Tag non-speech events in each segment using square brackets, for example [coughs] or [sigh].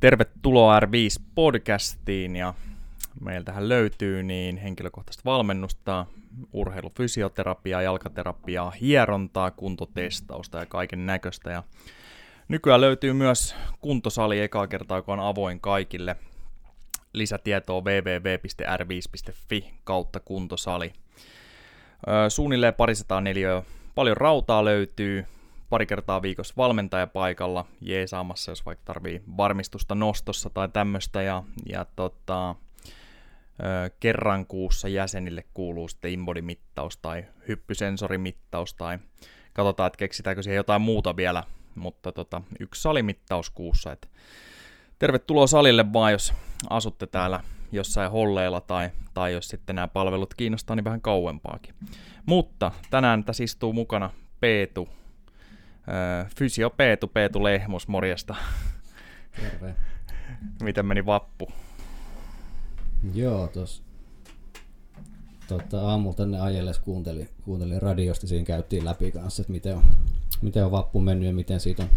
Tervetuloa R5-podcastiin ja meiltähän löytyy niin henkilökohtaista valmennusta, urheilufysioterapiaa, jalkaterapiaa, hierontaa, kuntotestausta ja kaiken näköistä. Ja nykyään löytyy myös kuntosali ekaa kertaa, joka on avoin kaikille. Lisätietoa www.r5.fi kautta kuntosali. Suunnilleen parisataa neliöä. Paljon rautaa löytyy, pari kertaa viikossa valmentaja paikalla jeesaamassa, jos vaikka tarvii varmistusta nostossa tai tämmöistä. Ja, ja tota, kerran kuussa jäsenille kuuluu sitten inbody-mittaus tai hyppysensorimittaus tai katsotaan, että keksitäänkö siihen jotain muuta vielä, mutta tota, yksi salimittaus kuussa. Et tervetuloa salille vaan, jos asutte täällä jossain holleilla tai, tai jos sitten nämä palvelut kiinnostaa, niin vähän kauempaakin. Mutta tänään tässä istuu mukana Peetu, Fysio Peetu, Peetu Lehmus, morjesta. Terve. [laughs] Miten meni vappu? Joo, tos tota, aamulla tänne ajelles kuuntelin, kuuntelin radiosta, siinä käytiin läpi kanssa, että miten on, miten on vappu mennyt ja miten siitä, on,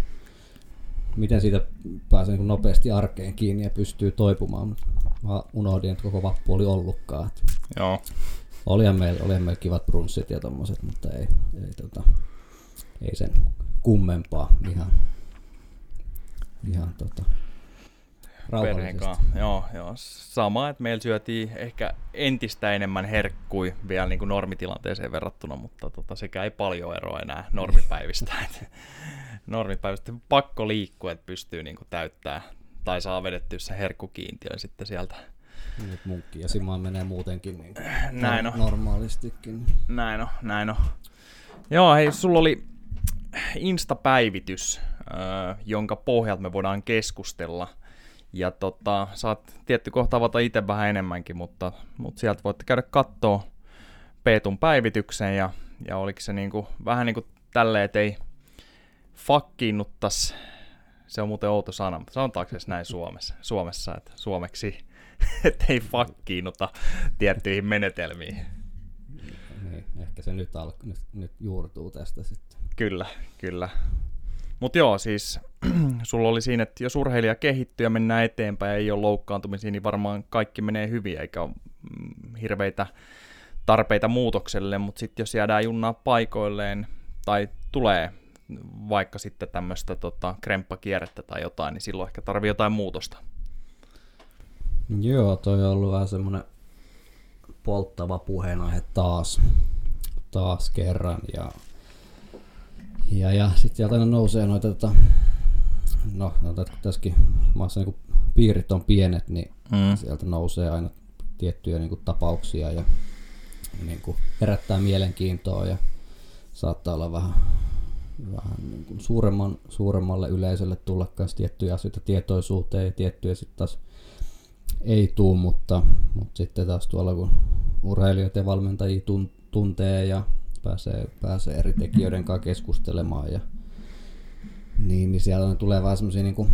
miten siitä pääsee niin nopeasti arkeen kiinni ja pystyy toipumaan. Mä unohdin, että koko vappu oli ollutkaan. Joo. Olihan meillä, olihan meillä kivat brunssit ja tommoset, mutta ei, ei, tota, ei sen kummempaa. Ihan, ihan tota, kanssa. Joo, joo. Sama, että meillä syötiin ehkä entistä enemmän herkkui vielä niin kuin normitilanteeseen verrattuna, mutta tota, sekä ei paljon eroa enää normipäivistä. [laughs] normipäivistä pakko liikkua, että pystyy niin kuin täyttää tai saa vedettyä se herkkukiintiön sitten sieltä. Nyt munkki ja simaan menee muutenkin niin näin on. normaalistikin. Näin on, näin on. Joo, hei, sulla oli Insta-päivitys, jonka pohjalta me voidaan keskustella – ja tota, saat tietty kohta avata itse vähän enemmänkin, mutta, mutta sieltä voitte käydä katsoa Peetun päivityksen ja, ja oliko se niinku, vähän niin kuin tälleen, että ei fakkiinnuttas, se on muuten outo sana, mutta sanotaanko se näin Suomessa, Suomessa että suomeksi, [laughs] että ei fakkiinnuta tiettyihin menetelmiin. Niin, ehkä se nyt, al- nyt, nyt juurtuu tästä sitten. Kyllä, kyllä. Mutta joo, siis [clears throat] sulla oli siinä, että jos urheilija kehittyy ja mennään eteenpäin ja ei ole loukkaantumisia, niin varmaan kaikki menee hyvin, eikä ole mm, hirveitä tarpeita muutokselle, mutta sitten jos jäädään junnaa paikoilleen tai tulee vaikka sitten tämmöistä tota, kremppakierrettä tai jotain, niin silloin ehkä tarvii jotain muutosta. Joo, toi on ollut vähän semmoinen polttava puheenaihe taas, taas kerran ja ja, ja sitten sieltä aina nousee noita, tota, no sanotaan, kun tässäkin maassa niin piirit on pienet, niin mm. sieltä nousee aina tiettyjä niin kuin, tapauksia ja niin kuin, herättää mielenkiintoa ja saattaa olla vähän, vähän niin kuin suuremman, suuremmalle yleisölle tulla myös tiettyjä asioita tietoisuuteen ja tiettyjä sitten taas ei tuu, mutta, mutta sitten taas tuolla kun urheilijoita ja valmentajia tuntee ja pääsee, pääsee eri tekijöiden kanssa keskustelemaan ja niin, niin siellä tulee vaan semmoisia niin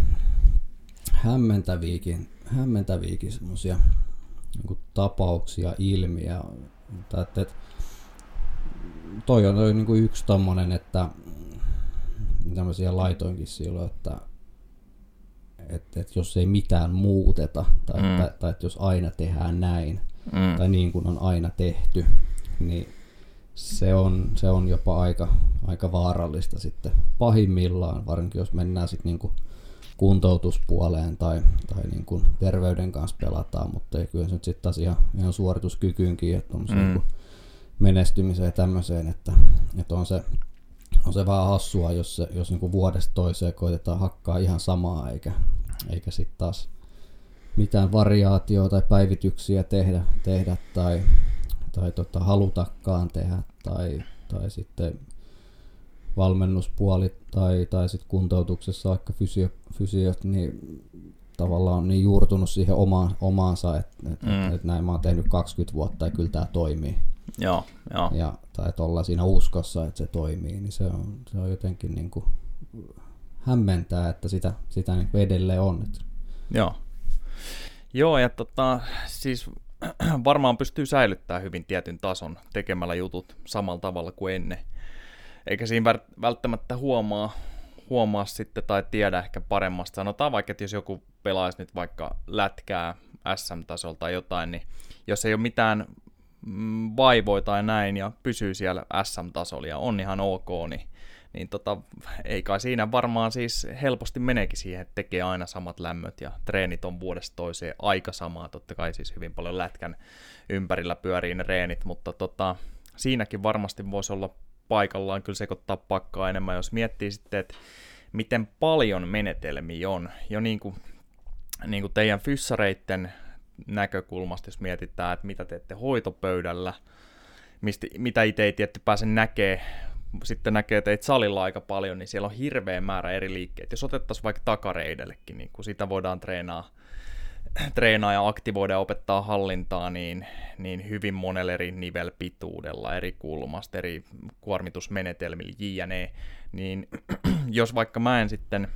hämmentäviäkin, hämmentäviäkin semmoisia niin tapauksia, ilmiä. Että, että, toi on toi niin kuin yksi tommonen, että tämmöisiä laitoinkin silloin, että, että, että jos ei mitään muuteta, tai, mm. tai, tai että jos aina tehdään näin, mm. tai niin kuin on aina tehty, niin se on, se on jopa aika, aika vaarallista sitten pahimmillaan, varsinkin jos mennään sitten niinku kuntoutuspuoleen tai, tai niinku terveyden kanssa pelataan, mutta ei kyllä se nyt sitten taas ihan, ihan suorituskykyynkin, on mm. niinku menestymiseen ja tämmöiseen, että, että on, se, on se vähän hassua, jos, se, jos niinku vuodesta toiseen koitetaan hakkaa ihan samaa, eikä, eikä sitten taas mitään variaatioa tai päivityksiä tehdä, tehdä tai, tai tota, halutakaan tehdä tai, tai sitten valmennuspuoli tai, tai sitten kuntoutuksessa vaikka fysio, fysiot, niin tavallaan on niin juurtunut siihen omaan, omaansa, että et, mm. et näin mä oon tehnyt 20 vuotta ja kyllä tämä toimii. Joo, joo. Ja, tai että ollaan siinä uskossa, että se toimii, niin se on, se on jotenkin niin kuin hämmentää, että sitä, sitä niin edelleen on. Joo. Joo, ja tota, siis [clears throat] varmaan pystyy säilyttämään hyvin tietyn tason tekemällä jutut samalla tavalla kuin ennen. Eikä siinä välttämättä huomaa, huomaa sitten tai tiedä ehkä paremmasta. Sanotaan vaikka, että jos joku pelaisi nyt vaikka lätkää SM-tasolta tai jotain, niin jos ei ole mitään mm, vaivoja tai näin ja pysyy siellä SM-tasolla ja on ihan ok, niin, niin tota, ei kai siinä varmaan siis helposti meneekin siihen, että tekee aina samat lämmöt ja treenit on vuodesta toiseen aika samaa. Totta kai siis hyvin paljon lätkän ympärillä pyörii ne reenit, mutta tota, siinäkin varmasti voisi olla paikallaan kyllä sekoittaa pakkaa enemmän, jos miettii sitten, että miten paljon menetelmiä on. Jo niin kuin, niin kuin teidän fyssareitten näkökulmasta, jos mietitään, että mitä teette hoitopöydällä, mistä, mitä itse ei tietty pääse näkee, sitten näkee teitä salilla aika paljon, niin siellä on hirveä määrä eri liikkeitä. Jos otettaisiin vaikka takareidellekin, niin kun sitä voidaan treenaa [clears throat] treenaa ja aktivoida ja opettaa hallintaa niin, niin hyvin monella eri nivelpituudella, eri kulmasta, eri kuormitusmenetelmillä, jne. Niin [clears throat] jos vaikka mä en sitten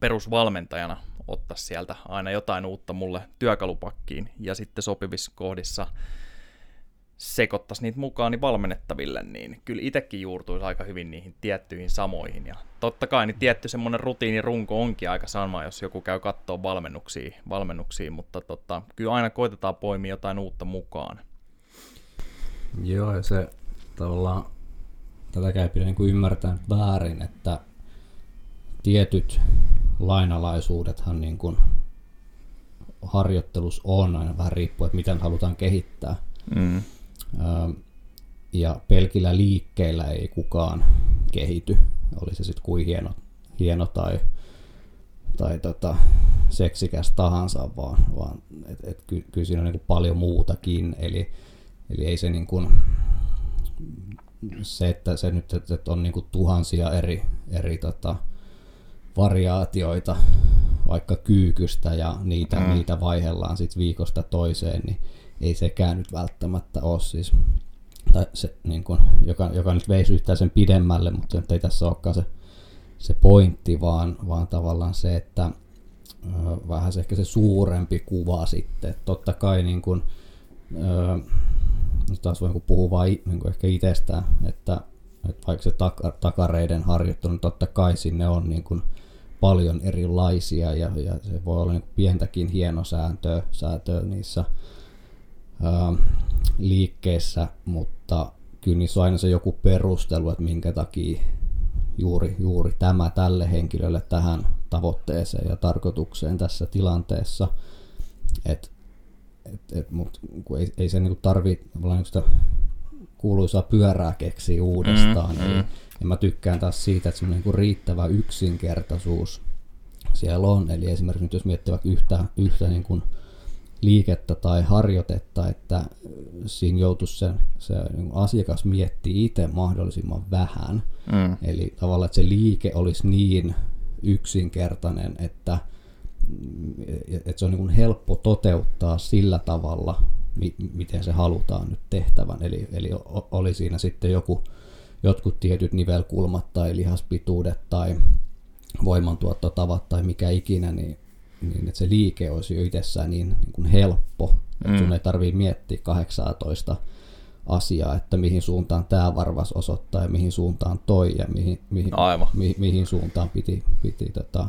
perusvalmentajana ottaa sieltä aina jotain uutta mulle työkalupakkiin ja sitten sopivissa kohdissa – sekoittaisi niitä mukaan niin valmennettaville, niin kyllä itsekin juurtuisi aika hyvin niihin tiettyihin samoihin. Ja totta kai niin tietty semmoinen rutiinirunko onkin aika sama, jos joku käy katsoa valmennuksia, valmennuksia mutta tota, kyllä aina koitetaan poimia jotain uutta mukaan. Joo, ja se tavallaan tätä pidä niin kuin ymmärtää väärin, että tietyt lainalaisuudethan niin kuin harjoittelus on aina vähän riippuen, että miten halutaan kehittää. Mm ja pelkillä liikkeillä ei kukaan kehity, oli se sitten kuin hieno, hieno tai, tai tota, seksikäs tahansa, vaan, vaan et, et ky, kyllä siinä on niin paljon muutakin, eli, eli ei se niin kuin, se, että se nyt että on niin kuin tuhansia eri, eri tota, variaatioita vaikka kyykystä ja niitä, mm. niitä vaihellaan sitten viikosta toiseen, niin ei sekään nyt välttämättä ole siis, tai se, niin kuin, joka, joka nyt veisi yhtään sen pidemmälle, mutta ei tässä olekaan se, se pointti, vaan, vaan tavallaan se, että vähän se ehkä se suurempi kuva sitten. Totta kai niin kuin, ö, nyt taas voin puhua vain niin kuin ehkä itsestään, että, että vaikka se taka, takareiden harjoittelu, niin totta kai sinne on niin kuin paljon erilaisia ja, ja se voi olla niin pientäkin hienosääntöä sääntöä niissä liikkeessä, mutta kyllä niissä on aina se joku perustelu, että minkä takia juuri, juuri tämä tälle henkilölle tähän tavoitteeseen ja tarkoitukseen tässä tilanteessa. Et, et, et, mut, kun ei, ei se niinku tarvitse niinku sitä kuuluisaa pyörää keksiä uudestaan. Mm, eli, mm. Ja mä tykkään taas siitä, että se niinku riittävä yksinkertaisuus siellä on. Eli esimerkiksi nyt jos miettii vaikka yhtä, yhtä niin kuin liikettä tai harjoitetta, että siinä joutuisi se, se niin asiakas miettii itse mahdollisimman vähän. Mm. Eli tavallaan, että se liike olisi niin yksinkertainen, että, että se on niin helppo toteuttaa sillä tavalla, miten se halutaan nyt tehtävän. Eli, eli oli siinä sitten joku, jotkut tietyt nivelkulmat tai lihaspituudet tai voimantuottotavat tai mikä ikinä, niin niin että se liike olisi jo itsessään niin, niin kuin helppo, että mm. sun ei tarvitse miettiä 18 asiaa, että mihin suuntaan tämä varvas osoittaa ja mihin suuntaan toi ja mihin, mihin, Aivan. mi, mihin suuntaan piti, piti tota,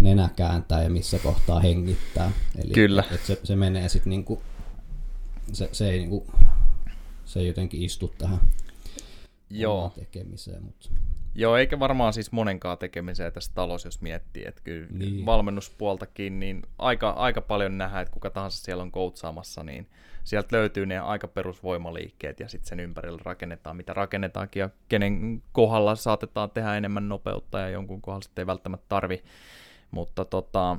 nenä kääntää ja missä kohtaa hengittää. Eli Kyllä. Et se, se menee sitten niinku, se, se, ei niinku, se ei jotenkin istu tähän Joo. tekemiseen. Mutta. Joo, eikä varmaan siis monenkaan tekemiseen tässä talossa, jos miettii, että kyllä niin. valmennuspuoltakin, niin aika, aika paljon nähdään, että kuka tahansa siellä on koutsaamassa, niin sieltä löytyy ne aika perusvoimaliikkeet ja sitten sen ympärillä rakennetaan, mitä rakennetaankin ja kenen kohdalla saatetaan tehdä enemmän nopeutta ja jonkun kohdalla sitten ei välttämättä tarvi, mutta tota,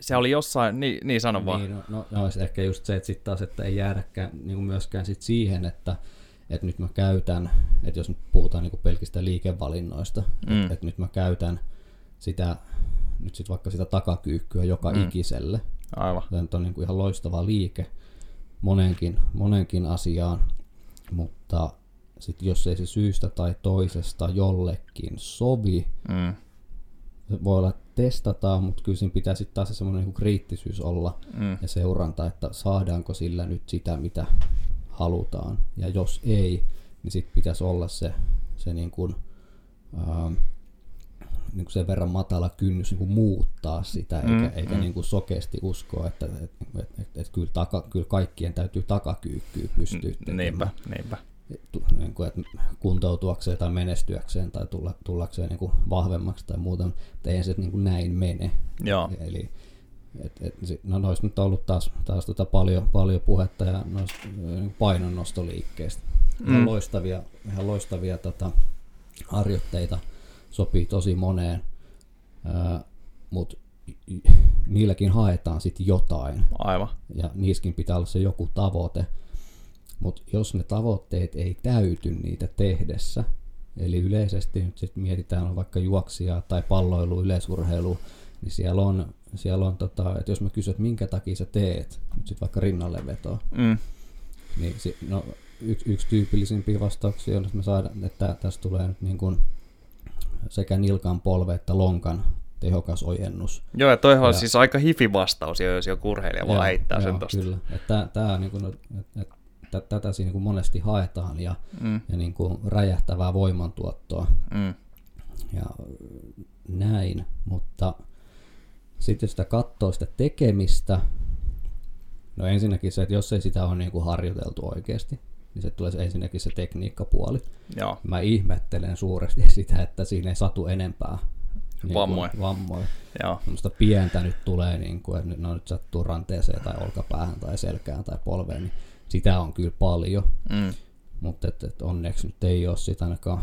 se oli jossain, niin, niin sano vaan. Niin, no, no, no ehkä just se, että sitten taas, että ei jäädäkään niin myöskään sit siihen, että että nyt mä käytän, että jos nyt puhutaan niin pelkistä liikevalinnoista, mm. että, että nyt mä käytän sitä, nyt sit vaikka sitä takakyykkyä joka mm. ikiselle. Aivan. Tämä on niin kuin ihan loistava liike monenkin, monenkin asiaan, mutta sitten jos ei se syystä tai toisesta jollekin sovi, mm. se voi olla, että testataan, mutta kyllä siinä pitää sitten taas semmoinen niin kriittisyys olla mm. ja seuranta, että saadaanko sillä nyt sitä, mitä halutaan. Ja jos ei, niin sitten pitäisi olla se, se niin kuin ää, niin kuin sen verran matala kynnys niin kuin muuttaa sitä, eikä, mm, eikä mm. Niin kuin sokeasti uskoa, että et, et, et, et kyllä, taka, kyllä kaikkien täytyy takakyykkyä pystyä tekemään. Niinpä, niinpä. Niin kuin, että kuntoutuakseen tai menestyäkseen tai tulla, tullakseen niin kuin vahvemmaksi tai muuta, mutta eihän se niin kuin näin mene. Joo. Eli et, et, no noista nyt on ollut taas, taas tota paljon, paljon puhetta ja noista niin painonnostoliikkeistä. Mm. Ihan loistavia, ihan loistavia tota, harjoitteita sopii tosi moneen, mutta niilläkin haetaan sitten jotain. Aivan. Ja niissäkin pitää olla se joku tavoite. Mutta jos ne tavoitteet ei täyty niitä tehdessä, eli yleisesti nyt sitten mietitään on vaikka juoksia tai palloilu, yleisurheilu, niin siellä on, siellä on tota, että jos mä kysyn, että minkä takia sä teet, nyt sitten vaikka rinnalle vetoa, mm. niin si, no, yksi, yksi tyypillisimpiä vastauksia on, että me saadaan, että tästä tulee nyt niin kuin sekä nilkan polve että lonkan tehokas ojennus. Joo, ja toihan on siis aika hifi vastaus, jos joku urheilija vaan heittää sen tosta. Kyllä, että tää, niin kuin, että, että, tätä siinä niin monesti haetaan ja, mm. ja niin kuin räjähtävää voimantuottoa mm. ja näin, mutta sitten sitä katsoo sitä tekemistä, no ensinnäkin se, että jos ei sitä ole niin kuin harjoiteltu oikeasti, niin se tulee ensinnäkin se tekniikkapuoli. Joo. Mä ihmettelen suuresti [laughs] sitä, että siinä ei satu enempää niin vammoja. vammoja. Joo. Semmoista pientä nyt tulee, niin kuin, että no nyt sattuu ranteeseen tai olkapäähän tai selkään tai polveen, niin sitä on kyllä paljon. Mm. Mutta et, et onneksi nyt ei ole sitä ainakaan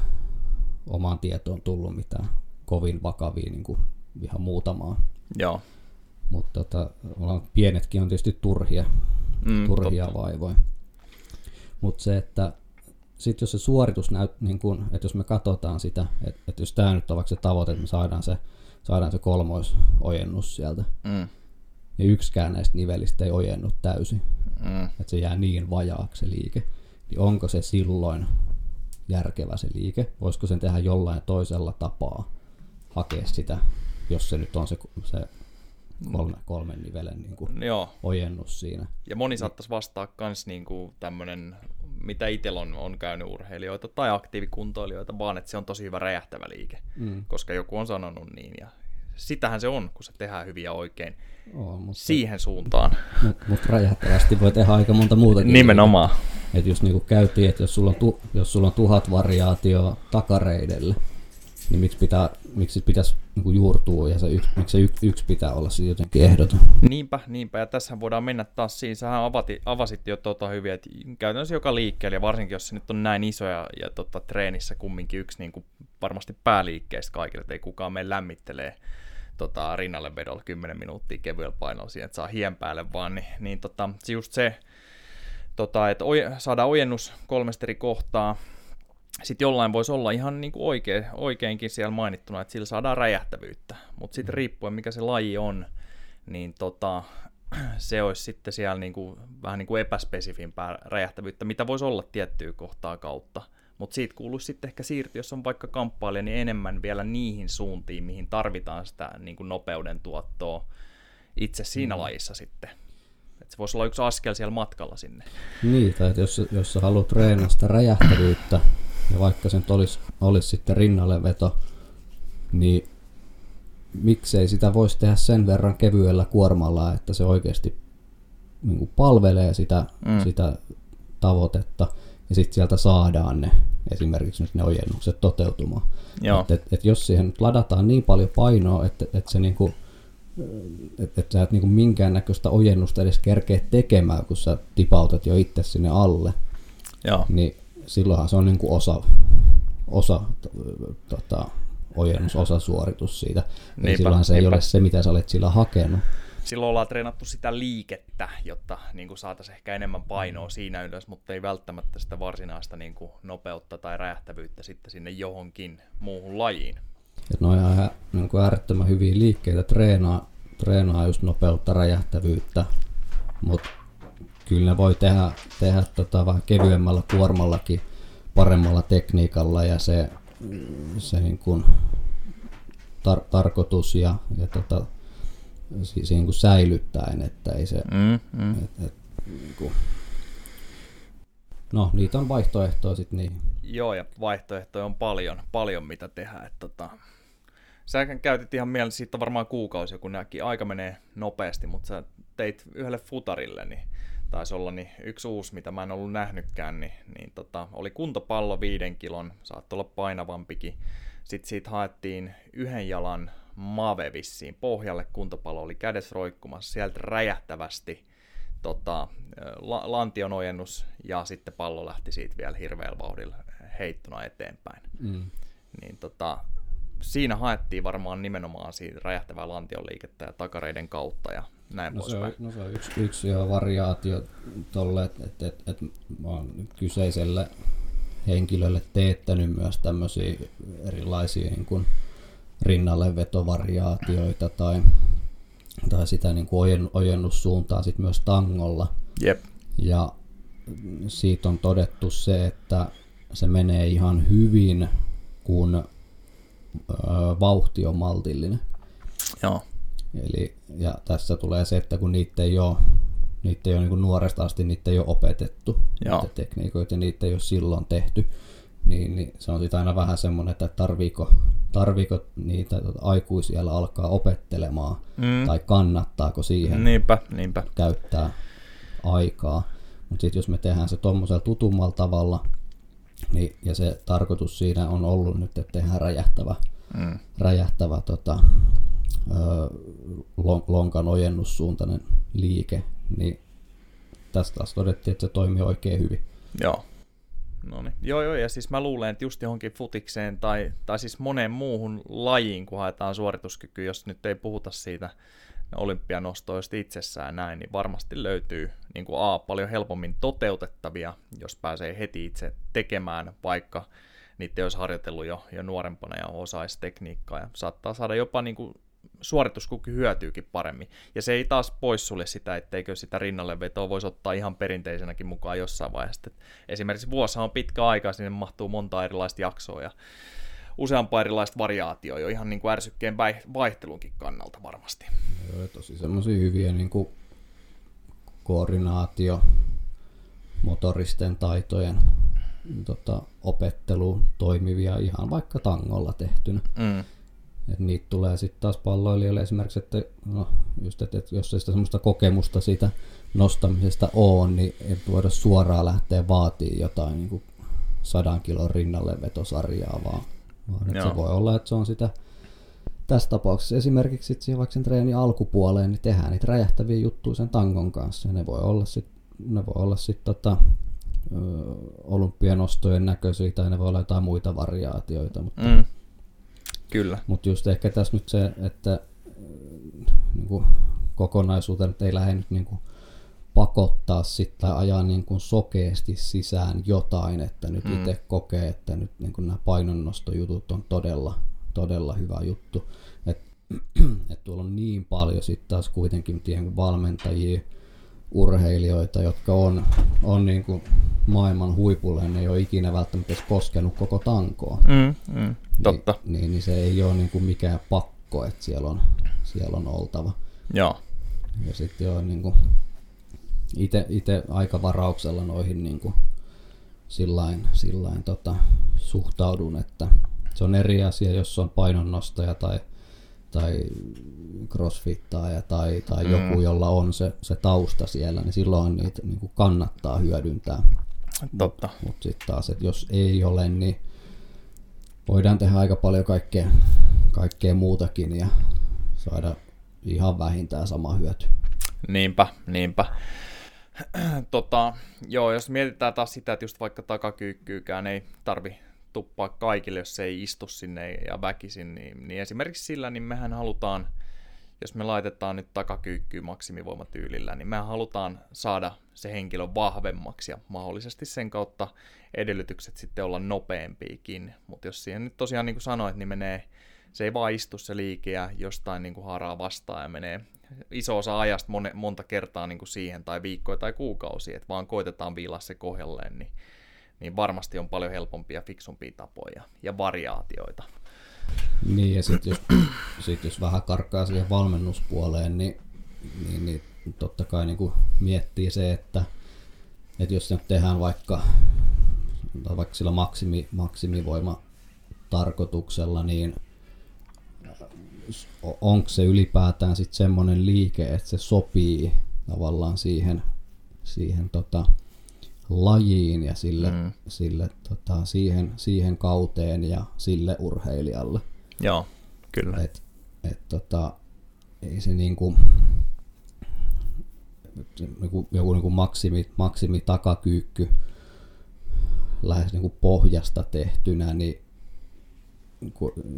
omaan tietoon tullut mitään kovin vakavia niin kuin ihan muutamaa. Joo. Mutta tota, pienetkin on tietysti turhia, mm, turhia totta. vaivoja. Mutta se, että sitten jos se suoritus näyt, niin kun, että jos me katsotaan sitä, että, että jos tämä nyt on vaikka se tavoite, että me saadaan se, saadaan se kolmoisojennus sieltä, mm. ja yksikään näistä nivelistä ei ojennu täysin, mm. että se jää niin vajaaksi se liike, niin onko se silloin järkevä se liike? Voisiko sen tehdä jollain toisella tapaa hakea sitä, jos se nyt on se, se kolme, kolmen nivelen niin kuin Joo. ojennus siinä. Ja moni saattaisi vastaa myös niin tämmöinen mitä itsellä on, on käynyt urheilijoita tai aktiivikuntoilijoita, vaan että se on tosi hyvä räjähtävä liike, mm. koska joku on sanonut niin. Ja sitähän se on, kun se tehdään hyvin ja oikein oh, mutta, siihen suuntaan. Mutta mut räjähtävästi voi tehdä aika monta muutakin. Nimenomaan. Että just niin kuin käytiin, että jos sulla, on tu, jos sulla on tuhat variaatio takareidelle, niin miksi, pitää, miksi pitäisi niin kuin juurtua ja se yksi, miksi se yksi, yksi pitää olla sitten jotenkin ehdoton. Niinpä, niinpä, ja tässä voidaan mennä taas siinä, sähän avati, avasit jo tota hyvin, että käytännössä joka liikkeelle, ja varsinkin jos se nyt on näin iso ja, ja tota, treenissä kumminkin yksi niin kuin varmasti pääliikkeistä kaikille, että ei kukaan mene lämmittelee tota, rinnalle vedolla 10 minuuttia kevyellä painolla siihen, että saa hien päälle vaan, niin, niin tota, just se, tota, että oje, saadaan ojennus kolmesta eri kohtaa, sitten jollain voisi olla ihan niin kuin oikein, oikeinkin siellä mainittuna, että sillä saadaan räjähtävyyttä. Mutta sitten mm. riippuen mikä se laji on, niin tota, [clears throat] se olisi sitten siellä niin kuin, vähän niin kuin epäspesifimpää räjähtävyyttä, mitä voisi olla tiettyä kohtaa kautta. Mutta siitä kuuluisi sitten ehkä siirtyä, jos on vaikka kamppailija, niin enemmän vielä niihin suuntiin, mihin tarvitaan sitä niin kuin nopeuden tuottoa itse siinä mm. lajissa sitten. Et se voisi olla yksi askel siellä matkalla sinne. Niin, tai jos, jos sä haluat treenata sitä räjähtävyyttä, ja vaikka se nyt olisi, olisi sitten rinnalle veto, niin miksei sitä voisi tehdä sen verran kevyellä kuormalla, että se oikeasti niin kuin palvelee sitä, mm. sitä tavoitetta ja sitten sieltä saadaan ne esimerkiksi nyt ne ojennukset toteutumaan. Että et, et jos siihen nyt ladataan niin paljon painoa, että et se niinku, että et sä et niinku minkäännäköistä ojennusta edes kerkeä tekemään, kun sä tipautat jo itse sinne alle, Joo. niin silloinhan se on niin kuin osa, osa tota, ojennus, osa suoritus siitä. Niinpä, silloin se niinpä. ei ole se, mitä sä olet sillä hakenut. Silloin ollaan treenattu sitä liikettä, jotta niin saataisiin ehkä enemmän painoa siinä ylös, mutta ei välttämättä sitä varsinaista niin kuin nopeutta tai räjähtävyyttä sitten sinne johonkin muuhun lajiin. Et ne on ihan niin kuin äärettömän hyviä liikkeitä, treenaa, treenaa just nopeutta, räjähtävyyttä, mutta kyllä ne voi tehdä, tehdä tota vähän kevyemmällä kuormallakin, paremmalla tekniikalla ja se, se niin kuin tar- tarkoitus ja, ja tota, si- siinä kuin säilyttäen, että ei se, mm, mm. Et, et, niin kuin, no niitä on vaihtoehtoja sitten niin. Joo, ja vaihtoehtoja on paljon, paljon mitä tehdä. Että tota, säkin käytit ihan mielessä, siitä on varmaan kuukausi, kun näki, aika menee nopeasti, mutta sä teit yhdelle futarille, niin taisi olla niin yksi uusi, mitä mä en ollut nähnytkään, niin, niin tota, oli kuntopallo viiden kilon, saattoi olla painavampikin. Sitten siitä haettiin yhden jalan mave vissiin pohjalle, kuntopallo oli kädessä roikkumassa sieltä räjähtävästi tota, la, lantion ojennus ja sitten pallo lähti siitä vielä hirveällä vauhdilla heittona eteenpäin. Mm. Niin tota, siinä haettiin varmaan nimenomaan siitä räjähtävää lantion liikettä ja takareiden kautta ja näin no se on, no se on yksi, yksi jo variaatio tolle, että et, et, et mä oon kyseiselle henkilölle teettänyt myös tämmöisiä erilaisia niin kuin rinnalle vetovariaatioita tai, tai sitä niin kuin ojennussuuntaa sit myös tangolla. Jep. Ja siitä on todettu se, että se menee ihan hyvin, kun vauhti on maltillinen. Joo. Eli, ja tässä tulee se, että kun niitä ei ole, niitä ei ole niin nuoresta asti niitä ei ole opetettu, Joo. niitä tekniikoita, ja niitä ei ole silloin tehty, niin, niin se on sitten aina vähän semmoinen, että tarviiko, tarviiko niitä tota, aikuisia alkaa opettelemaan, mm. tai kannattaako siihen niinpä, niinpä. käyttää aikaa. Mutta sitten jos me tehdään se tuommoisella tutummalla tavalla, niin, ja se tarkoitus siinä on ollut nyt, että tehdään räjähtävä, mm. räjähtävä tota, lonkan ojennussuuntainen liike, niin tästä taas todettiin, että se toimii oikein hyvin. Joo. No niin. Joo, joo, ja siis mä luulen, että just johonkin futikseen tai, tai siis moneen muuhun lajiin, kun haetaan suorituskyky, jos nyt ei puhuta siitä olympianostoista itsessään näin, niin varmasti löytyy niin kuin A, paljon helpommin toteutettavia, jos pääsee heti itse tekemään, vaikka niitä olisi harjoitellut jo, jo nuorempana ja osaisi tekniikkaa, ja saattaa saada jopa niin kuin suorituskyky hyötyykin paremmin. Ja se ei taas poissulje sitä, etteikö sitä rinnalle vetoa voisi ottaa ihan perinteisenäkin mukaan jossain vaiheessa. Et esimerkiksi vuossa on pitkä aika, sinne mahtuu monta erilaista jaksoa ja useampaa erilaista variaatioa jo ihan niin kuin ärsykkeen vaihtelunkin kannalta varmasti. Joo, tosi semmoisia hyviä niin kuin koordinaatio, motoristen taitojen tota, opetteluun toimivia ihan vaikka tangolla tehtynä. Mm. Et niitä tulee sitten taas palloilijoille esimerkiksi, että, no, just, että, että jos ei sitä semmoista kokemusta siitä nostamisesta ole, niin ei voida suoraan lähteä vaatimaan jotain niin kuin sadan kilon rinnalle vetosarjaa, vaan, vaan että se voi olla, että se on sitä tässä tapauksessa. Esimerkiksi sit siihen vaikka sen treenin alkupuoleen, niin tehdään niitä räjähtäviä juttuja sen tangon kanssa. Ja ne voi olla sitten ne voi olla sit tota, olympianostojen näköisiä tai ne voi olla jotain muita variaatioita, mutta mm Kyllä. Mutta just ehkä tässä nyt se, että niin kuin kokonaisuuteen ei lähde nyt niin kuin pakottaa sitten tai ajaa niin kuin sokeasti sisään jotain, että nyt mm. itse kokee, että nyt niin kuin nämä painonnostojutut on todella, todella hyvä juttu. Että [clears throat] et tuolla on niin paljon sitten taas kuitenkin tiedän, valmentajia, urheilijoita, jotka on, on niin kuin maailman huipulle, ne ei ole ikinä välttämättä edes koskenut koko tankoa. Mm, mm, totta. Niin, niin, niin, se ei ole niin kuin mikään pakko, että siellä on, siellä on oltava. Joo. Ja sitten joo, niin kuin itse aika varauksella noihin niin kuin sillain, sillain tota, suhtaudun, että se on eri asia, jos on painonnostaja tai tai crossfittaaja tai, tai mm. joku, jolla on se, se tausta siellä, niin silloin niitä niin kuin kannattaa hyödyntää. Totta. Mutta mut sitten taas, että jos ei ole, niin voidaan tehdä aika paljon kaikkea, kaikkea muutakin ja saada ihan vähintään sama hyöty. Niinpä, niinpä. tota, joo, jos mietitään taas sitä, että just vaikka takakyykkyykään ei tarvi tuppaa kaikille, jos se ei istu sinne ja väkisin, niin, niin esimerkiksi sillä, niin mehän halutaan, jos me laitetaan nyt takakyykkyy maksimivoimatyylillä, niin me halutaan saada se henkilö vahvemmaksi ja mahdollisesti sen kautta edellytykset sitten olla nopeampiikin. Mutta jos siihen nyt tosiaan niin kuin sanoit, niin menee, se ei vaan istu se liike ja jostain niin kuin haraa vastaan ja menee iso osa ajasta mon, monta kertaa niin kuin siihen tai viikkoja tai kuukausia, että vaan koitetaan viilaa se kohdalleen, niin niin varmasti on paljon helpompia, fiksumpia tapoja ja variaatioita. Niin, ja sitten jos, sit jos vähän karkkaa siihen valmennuspuoleen, niin, niin, niin totta kai niin kuin miettii se, että että jos se nyt tehdään vaikka, vaikka sillä maksimi, maksimivoima tarkoituksella, niin onko se ylipäätään sitten semmoinen liike, että se sopii tavallaan siihen, siihen tota, lajiin ja sille, mm. sille tota, siihen, siihen kauteen ja sille urheilijalle. Joo, kyllä. Et, et, tota, ei se niinku, niinku, joku niinku maksimi, maksimi takakyykky lähes niinku pohjasta tehtynä, niin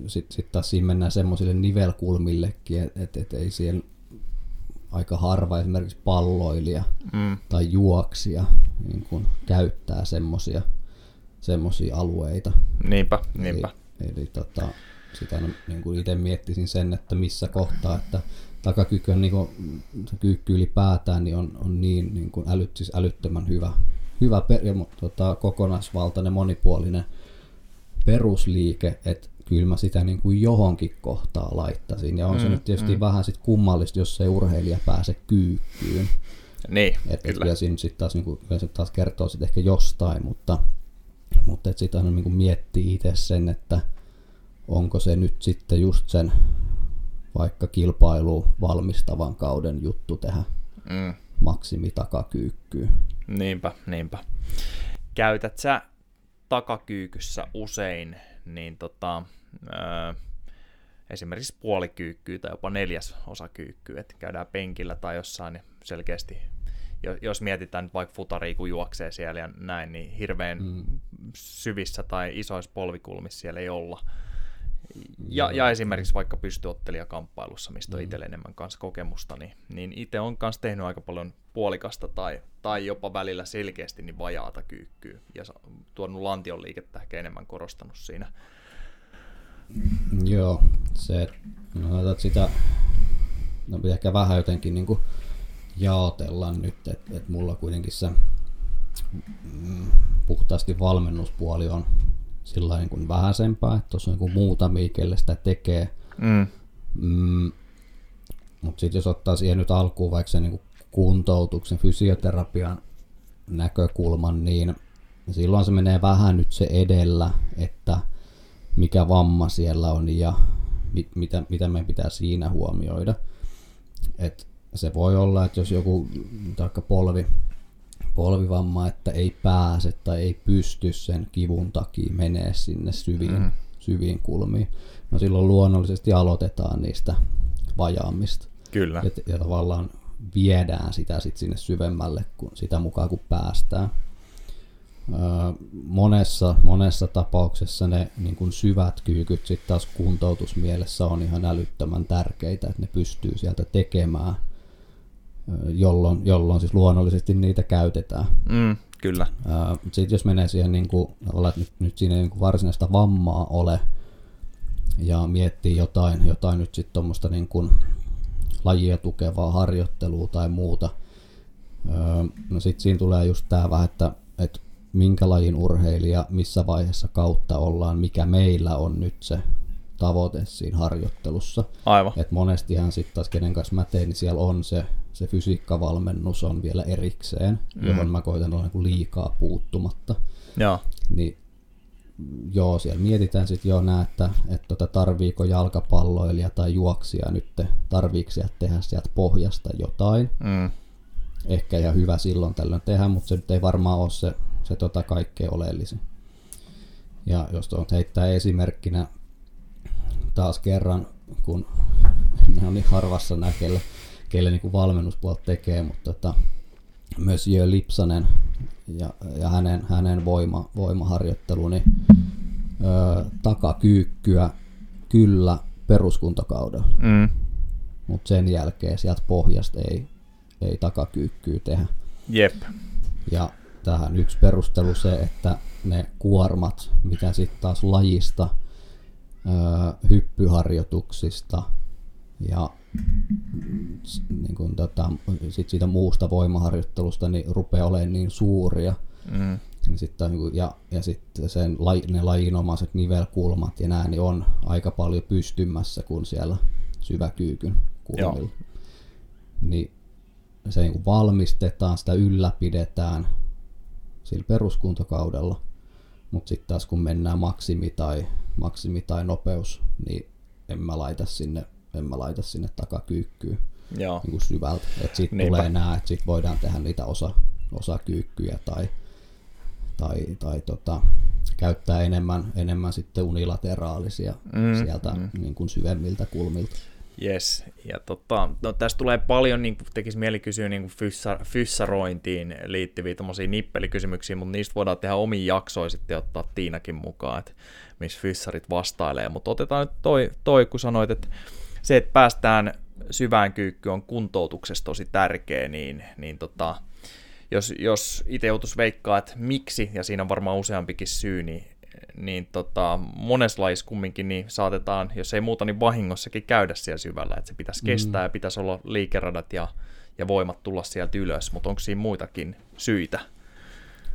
sitten sit taas siinä mennään semmoisille nivelkulmillekin, että et, et ei siellä aika harva esimerkiksi palloilija mm. tai juoksija niin kun käyttää semmoisia semmosia alueita. Niinpä, niinpä. Eli, eli tota, sitä niin kuin itse miettisin sen, että missä kohtaa, että takakyky on niin kuin, se kyykky ylipäätään niin on, on niin, niin kuin älyt, siis älyttömän hyvä, hyvä per, ja, tota, kokonaisvaltainen, monipuolinen perusliike, että kyllä mä sitä niin kuin johonkin kohtaa laittaisin. Ja on mm, se nyt tietysti mm. vähän sit kummallista, jos se urheilija pääse kyykkyyn. Niin, et, kyllä. kyllä siinä sitten taas, niin kuin, se taas kertoo sit ehkä jostain, mutta, mutta et sitä niin kuin miettii itse sen, että onko se nyt sitten just sen vaikka kilpailu valmistavan kauden juttu tehdä mm. maksimi takakyykkyyn. Niinpä, niinpä. Käytät sä takakyykyssä usein niin tota, öö, esimerkiksi puolikyykkyä tai jopa neljäs osa kyykkyä, että käydään penkillä tai jossain niin selkeästi, jos mietitään nyt vaikka futari, kun juoksee siellä ja näin, niin hirveän mm. syvissä tai isoissa polvikulmissa siellä ei olla. Ja, ja esimerkiksi vaikka pystyottelijakamppailussa, mistä on mm. itselle enemmän kanssa kokemusta, niin, niin itse on myös tehnyt aika paljon puolikasta tai, tai jopa välillä selkeästi niin vajaata kyykkyä ja tuonut lantion liikettä ehkä enemmän korostanut siinä. Joo, se, no, sitä, no ehkä vähän jotenkin niin kuin jaotella nyt, että et mulla kuitenkin se mm, puhtaasti valmennuspuoli on sillä niin kuin vähäisempää, että tuossa on niin muutamia, kelle sitä tekee. Mm. Mm, Mutta sitten jos ottaa siihen nyt alkuun vaikka se niin kuntoutuksen, fysioterapian näkökulman, niin silloin se menee vähän nyt se edellä, että mikä vamma siellä on ja mit, mitä, mitä meidän pitää siinä huomioida. Et se voi olla, että jos joku taikka polvi, polvivamma, että ei pääse tai ei pysty sen kivun takia menee sinne syviin, mm. syviin kulmiin. No silloin luonnollisesti aloitetaan niistä vajaamista. Kyllä. Et, ja tavallaan viedään sitä sit sinne syvemmälle kun, sitä mukaan, kun päästään. Öö, monessa, monessa tapauksessa ne niin kun syvät kyykyt sitten taas kuntoutusmielessä on ihan älyttömän tärkeitä, että ne pystyy sieltä tekemään – jolloin, jolloin siis luonnollisesti niitä käytetään. Mm, kyllä. Sitten jos menee siihen, niin kuin, että nyt, nyt siinä ei niin varsinaista vammaa ole, ja miettii jotain, jotain nyt sitten tuommoista niin kuin lajia tukevaa harjoittelua tai muuta, no sitten siinä tulee just tämä vähän, että, että minkä lajin urheilija, missä vaiheessa kautta ollaan, mikä meillä on nyt se tavoite siinä harjoittelussa. Aivan. Et monestihan sitten taas kenen kanssa mä teen, niin siellä on se, se fysiikkavalmennus on vielä erikseen, mm. johon mä koitan olla niin liikaa puuttumatta. Joo. Niin joo, siellä mietitään sitten jo nää, että, että tota, tarviiko jalkapalloilija tai juoksija nyt, tarviiko tehdä sieltä pohjasta jotain. Mm. Ehkä ja hyvä silloin tällöin tehdä, mutta se nyt ei varmaan ole se, se tota kaikkein oleellisin. Ja jos tuon heittää esimerkkinä taas kerran, kun ne on niin harvassa nämä, kelle niin valmennuspuolta tekee, mutta tota, myös Jö Lipsanen ja, ja hänen, hänen voima, voimaharjoittelu, niin ö, takakyykkyä kyllä peruskuntakaudella. Mm. Mutta sen jälkeen sieltä pohjasta ei, ei takakyykkyä tehdä. Jep. Ja tähän yksi perustelu se, että ne kuormat, mitä sitten taas lajista – hyppyharjoituksista ja niin kuin tota, sit siitä muusta voimaharjoittelusta niin rupeaa olemaan niin suuria. Mm. Niin sitten, niin ja, ja sitten sen, ne lajinomaiset nivelkulmat ja nämä niin on aika paljon pystymässä kuin siellä syväkyykyn kulmilla. Joo. Niin se niin kuin valmistetaan, sitä ylläpidetään sillä peruskuntokaudella, mutta sitten taas kun mennään maksimi tai, maksimi tai nopeus, niin en mä laita sinne, en mä laita sinne takakyykkyyn Joo. niin kuin syvältä. Että sitten Niinpä. tulee nämä, että sitten voidaan tehdä niitä osa, osakyykkyjä tai, tai, tai tota, käyttää enemmän, enemmän sitten unilateraalisia Mm, sieltä mm. Niin kuin syvemmiltä kulmilta. Yes, ja tota, no, tästä tulee paljon, niin kuin tekisi mieli kysyä niin kuin fyssa, fyssarointiin liittyviä nippelikysymyksiä, mutta niistä voidaan tehdä omiin jaksoja sitten ottaa Tiinakin mukaan, että missä fyssarit vastailee. Mutta otetaan nyt toi, toi, kun sanoit, että se, että päästään syvään kyykkyyn on kuntoutuksessa tosi tärkeä, niin, niin tota, jos, jos itse joutuisi veikkaa, että miksi, ja siinä on varmaan useampikin syy, niin, niin tota, monessa lajissa kumminkin niin saatetaan, jos ei muuta, niin vahingossakin käydä siellä syvällä, että se pitäisi kestää ja pitäisi olla liikeradat ja, ja voimat tulla sieltä ylös, mutta onko siinä muitakin syitä?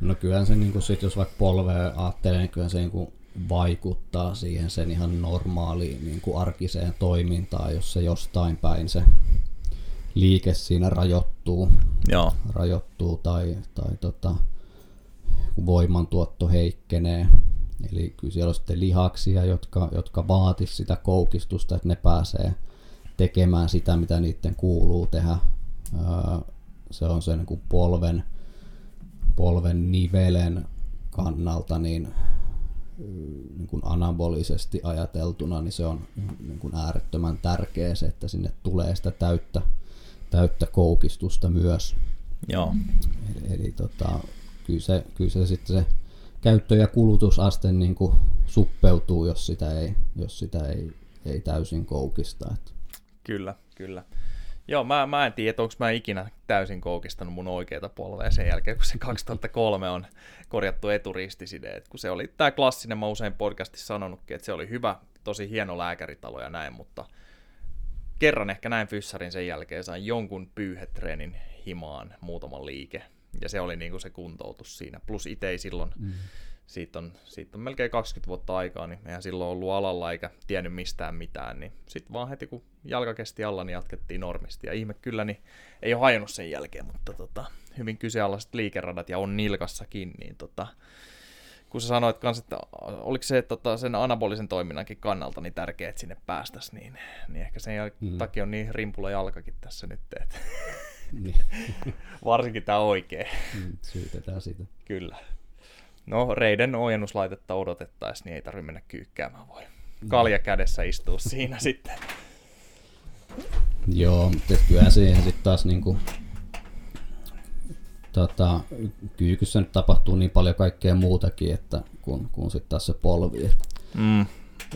No kyllähän se, niin sit, jos vaikka polvea ajattelee, niin kyllä se niin kuin vaikuttaa siihen sen ihan normaaliin niin kuin arkiseen toimintaan, jos se jostain päin se liike siinä rajoittuu, Joo, rajoittuu tai, tai tota, voimantuotto heikkenee. Eli kyllä siellä on sitten lihaksia, jotka, jotka vaatis sitä koukistusta, että ne pääsee tekemään sitä, mitä niiden kuuluu tehdä. Öö, Se on sen niin polven, polven nivelen kannalta niin, niin kuin anabolisesti ajateltuna, niin se on niin kuin äärettömän tärkeä se, että sinne tulee sitä täyttä, täyttä koukistusta myös. joo, Eli, eli tota, kyllä, se, kyllä se sitten se käyttö- ja kulutusaste niin kuin suppeutuu, jos sitä ei, jos sitä ei, ei täysin koukista. Et, kyllä, kyllä. Joo, mä, mä en tiedä, onko mä ikinä täysin koukistanut mun oikeita polvea sen jälkeen, kun se 2003 on korjattu eturistiside. Et kun se oli tämä klassinen, mä usein podcastissa sanonutkin, että se oli hyvä, tosi hieno lääkäritalo ja näin, mutta kerran ehkä näin fyssarin sen jälkeen sain jonkun pyyhetreenin himaan muutaman liike. Ja se oli niinku se kuntoutus siinä. Plus itse silloin, mm. Siitä, on, siitä on melkein 20 vuotta aikaa, niin eihän silloin ollut alalla eikä tiennyt mistään mitään. Niin sitten vaan heti kun jalka kesti alla, niin jatkettiin normisti. Ja ihme kyllä, niin ei ole hajonnut sen jälkeen, mutta tota, hyvin kyseenalaiset liikeradat ja on nilkassakin, niin tota, kun sä sanoit kans, että oliko se tota, sen anabolisen toiminnankin kannalta niin tärkeää, että sinne päästäisiin, niin, niin ehkä sen jäl- mm. takia on niin rimpula jalkakin tässä nyt, että niin, [laughs] varsinkin tämä oikea, mm, syytetään sitä. kyllä. No, reiden ojennuslaitetta odotettaisiin, niin ei tarvitse mennä kyykkäämään, voi kalja kädessä istua siinä [laughs] sitten. Joo, mutta et kyllähän siihen sitten taas niinku, tota, kyykyssä nyt tapahtuu niin paljon kaikkea muutakin, että kun, kun sitten taas se polvi. Et, Mm,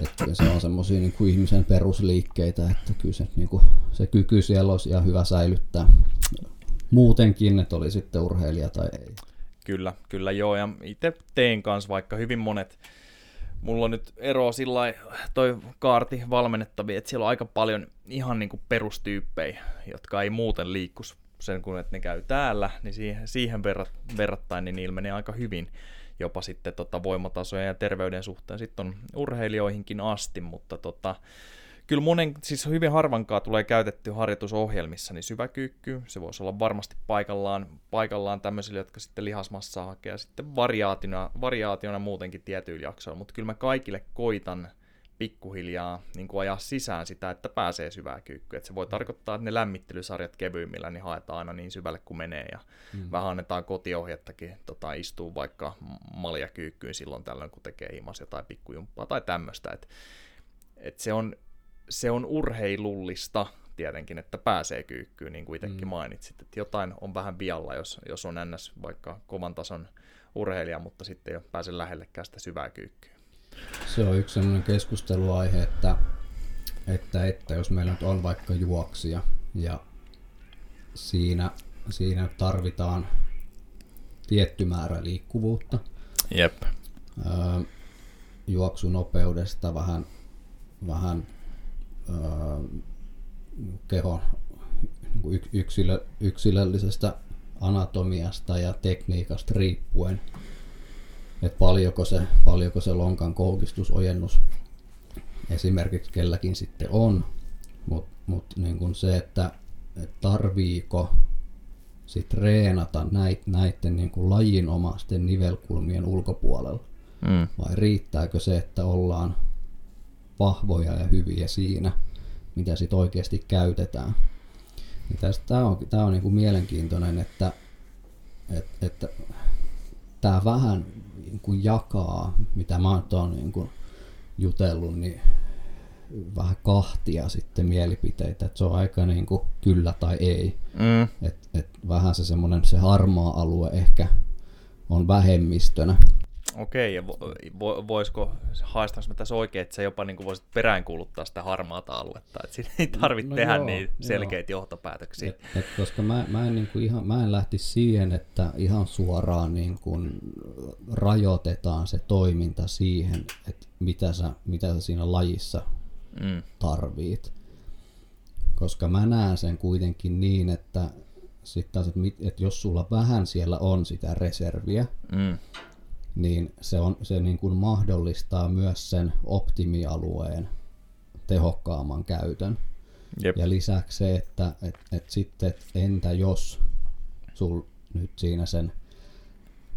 et kyllä se on semmoisia niinku ihmisen perusliikkeitä, että kyllä se, niinku, se kyky siellä olisi ihan hyvä säilyttää muutenkin, että oli sitten urheilija tai ei. Kyllä, kyllä joo, ja itse teen kanssa vaikka hyvin monet, mulla on nyt ero sillä toi kaarti valmennettavia, että siellä on aika paljon ihan niin kuin perustyyppejä, jotka ei muuten liikkus sen kun että ne käy täällä, niin siihen, siihen verrat, verrattain niin ilmenee aika hyvin jopa sitten tota voimatasoja ja terveyden suhteen. Sitten on urheilijoihinkin asti, mutta tota, kyllä monen, siis hyvin harvankaan tulee käytetty harjoitusohjelmissa, niin syväkyykky, se voisi olla varmasti paikallaan, paikallaan tämmöisille, jotka sitten lihasmassaa hakee, ja sitten variaationa, variaationa muutenkin tietyillä jaksoilla, mutta kyllä mä kaikille koitan pikkuhiljaa niin kuin ajaa sisään sitä, että pääsee syvää kyykkyä. Että se voi tarkoittaa, että ne lämmittelysarjat kevyimmillä niin haetaan aina niin syvälle kuin menee ja mm. vähän annetaan kotiohjettakin tota, istuu vaikka maljakyykkyyn silloin tällöin, kun tekee himas jotain pikkujumppaa tai tämmöistä. Että et se, on, se on urheilullista tietenkin, että pääsee kyykkyyn, niin kuin itsekin mm. mainitsit. Että jotain on vähän vialla, jos, jos on ns. vaikka kovan tason urheilija, mutta sitten ei ole pääse lähellekään sitä syvää kyykkyä. Se on yksi sellainen keskusteluaihe, että, että, että jos meillä nyt on vaikka juoksija ja siinä, siinä tarvitaan tietty määrä liikkuvuutta, Jep. öö, juoksunopeudesta vähän, vähän kehon niin yksilö, yksilöllisestä anatomiasta ja tekniikasta riippuen, että paljonko se, paljonko se lonkan koukistusojennus esimerkiksi kelläkin sitten on, mutta mut niin kun se, että et tarviiko sit treenata näit, näiden niin kuin lajinomaisten nivelkulmien ulkopuolella? Mm. Vai riittääkö se, että ollaan vahvoja ja hyviä siinä, mitä sitten oikeasti käytetään? Niin Tämä on, tää on niin kuin mielenkiintoinen, että, että, että tämä vähän niin kuin jakaa, mitä mä oon niin kuin jutellut, niin vähän kahtia sitten mielipiteitä, että se on aika niin kuin kyllä tai ei. Mm. Et, et vähän se semmoinen se harmaa alue ehkä on vähemmistönä. Okei, ja vo, vo, voisiko, haistanko mä tässä oikein, että sä jopa niin voisit peräänkuuluttaa sitä harmaata aluetta, että siinä ei tarvitse no, tehdä joo, niin selkeitä joo. johtopäätöksiä. Et, et, koska mä, mä, en niin kuin ihan, mä en lähti siihen, että ihan suoraan niin kuin rajoitetaan se toiminta siihen, että mitä sä, mitä sä siinä lajissa mm. tarvit. Koska mä näen sen kuitenkin niin, että sitten taas, että, että jos sulla vähän siellä on sitä reserviä, mm niin se, on, se niin kuin mahdollistaa myös sen optimialueen tehokkaamman käytön. Jep. Ja lisäksi se, että et, et sitten et entä jos sul nyt siinä sen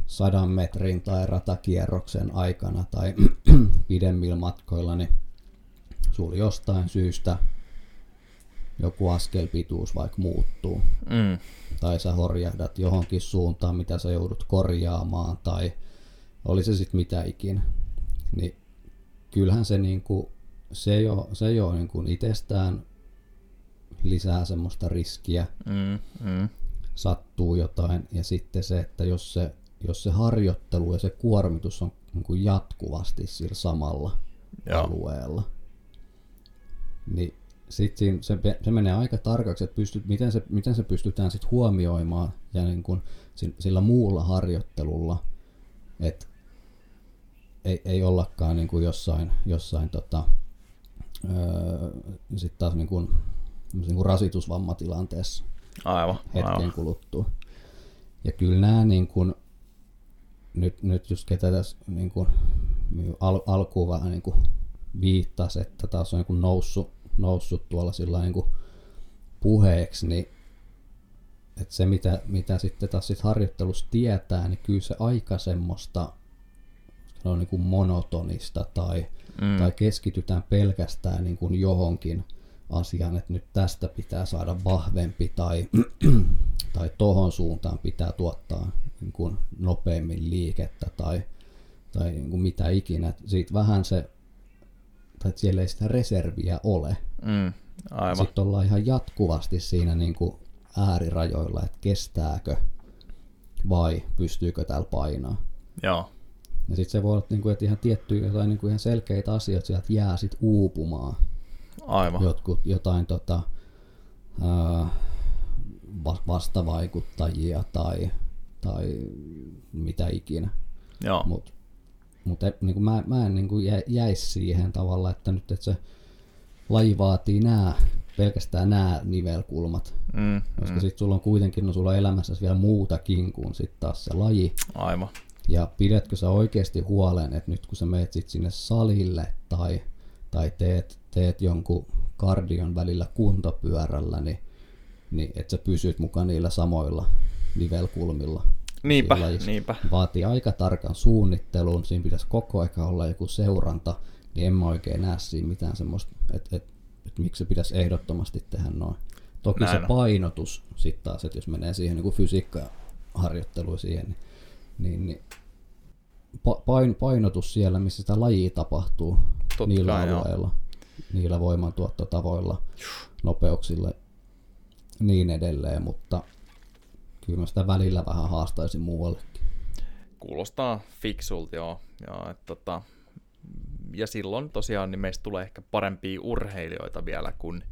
sadan metrin tai ratakierroksen aikana tai [clears throat] pidemmillä matkoilla, niin sul jostain syystä joku askelpituus vaikka muuttuu. Mm. Tai sä horjahdat johonkin suuntaan, mitä sä joudut korjaamaan, tai oli se sitten mitä ikinä, niin kyllähän se, niinku, se jo, se jo niinku itsestään lisää semmoista riskiä, mm, mm. sattuu jotain, ja sitten se, että jos se, jos se harjoittelu ja se kuormitus on niinku jatkuvasti sillä samalla Joo. alueella, niin sitten se, se menee aika tarkaksi, että pystyt, miten, se, miten se pystytään sitten huomioimaan ja niin kun, sillä muulla harjoittelulla, että ei, ei ollakaan niin kuin jossain, jossain tota, öö, sitten taas niin kuin, niin kuin rasitusvammatilanteessa aivan, hetken aivan. kuluttua. Ja kyllä nämä niin kuin, nyt, nyt just ketä tässä niin kuin, al, alkuun vähän niin kuin viittasi, että taas on niin kuin noussut, noussut tuolla sillä niin kuin puheeksi, niin että se mitä, mitä sitten taas sit harjoittelussa tietää, niin kyllä se aika semmoista on niin kuin monotonista tai, mm. tai keskitytään pelkästään niin kuin johonkin asiaan, että nyt tästä pitää saada vahvempi tai, [clears throat] tai tohon suuntaan pitää tuottaa niin kuin nopeammin liikettä tai, tai niin kuin mitä ikinä. Siitä vähän se, tai että siellä ei sitä reserviä ole. Mm, aivan. Sitten ollaan ihan jatkuvasti siinä niin kuin äärirajoilla, että kestääkö vai pystyykö täällä painaa. Joo. Ja sitten se voi olla, niin kuin, että ihan tiettyjä jotain niin kuin ihan selkeitä asioita sieltä jää sit uupumaan. Aivan. Jotkut, jotain tota, ää, vastavaikuttajia tai, tai mitä ikinä. Joo. Mut, mut niin kuin mä, mä en niin kuin jäisi siihen tavalla, että nyt että se laji vaatii nämä, pelkästään nämä nivelkulmat. Mm, koska mm. sitten sulla on kuitenkin, no sulla on elämässä vielä muutakin kuin sitten taas se laji. Aivan. Ja pidätkö sä oikeasti huolen, että nyt kun sä meet sit sinne salille tai, tai teet, teet jonkun kardion välillä kuntopyörällä, niin, niin että sä pysyt mukaan niillä samoilla nivelkulmilla. Niinpä, niinpä. Vaatii aika tarkan suunnittelun, siinä pitäisi koko aika olla joku seuranta, niin en mä oikein näe siinä mitään semmoista, että et, et miksi se pitäisi ehdottomasti tehdä noin. Toki Näin se painotus sitten taas, että jos menee siihen niin fysiikkaharjoitteluun siihen, niin niin, niin pain, painotus siellä, missä sitä lajia tapahtuu Totta niillä kai, alueilla, joo. niillä voimantuottotavoilla, nopeuksilla niin edelleen, mutta kyllä mä sitä välillä vähän haastaisin muuallekin. Kuulostaa fiksulta, joo. Ja, et, tota, ja silloin tosiaan niin meistä tulee ehkä parempia urheilijoita vielä, kun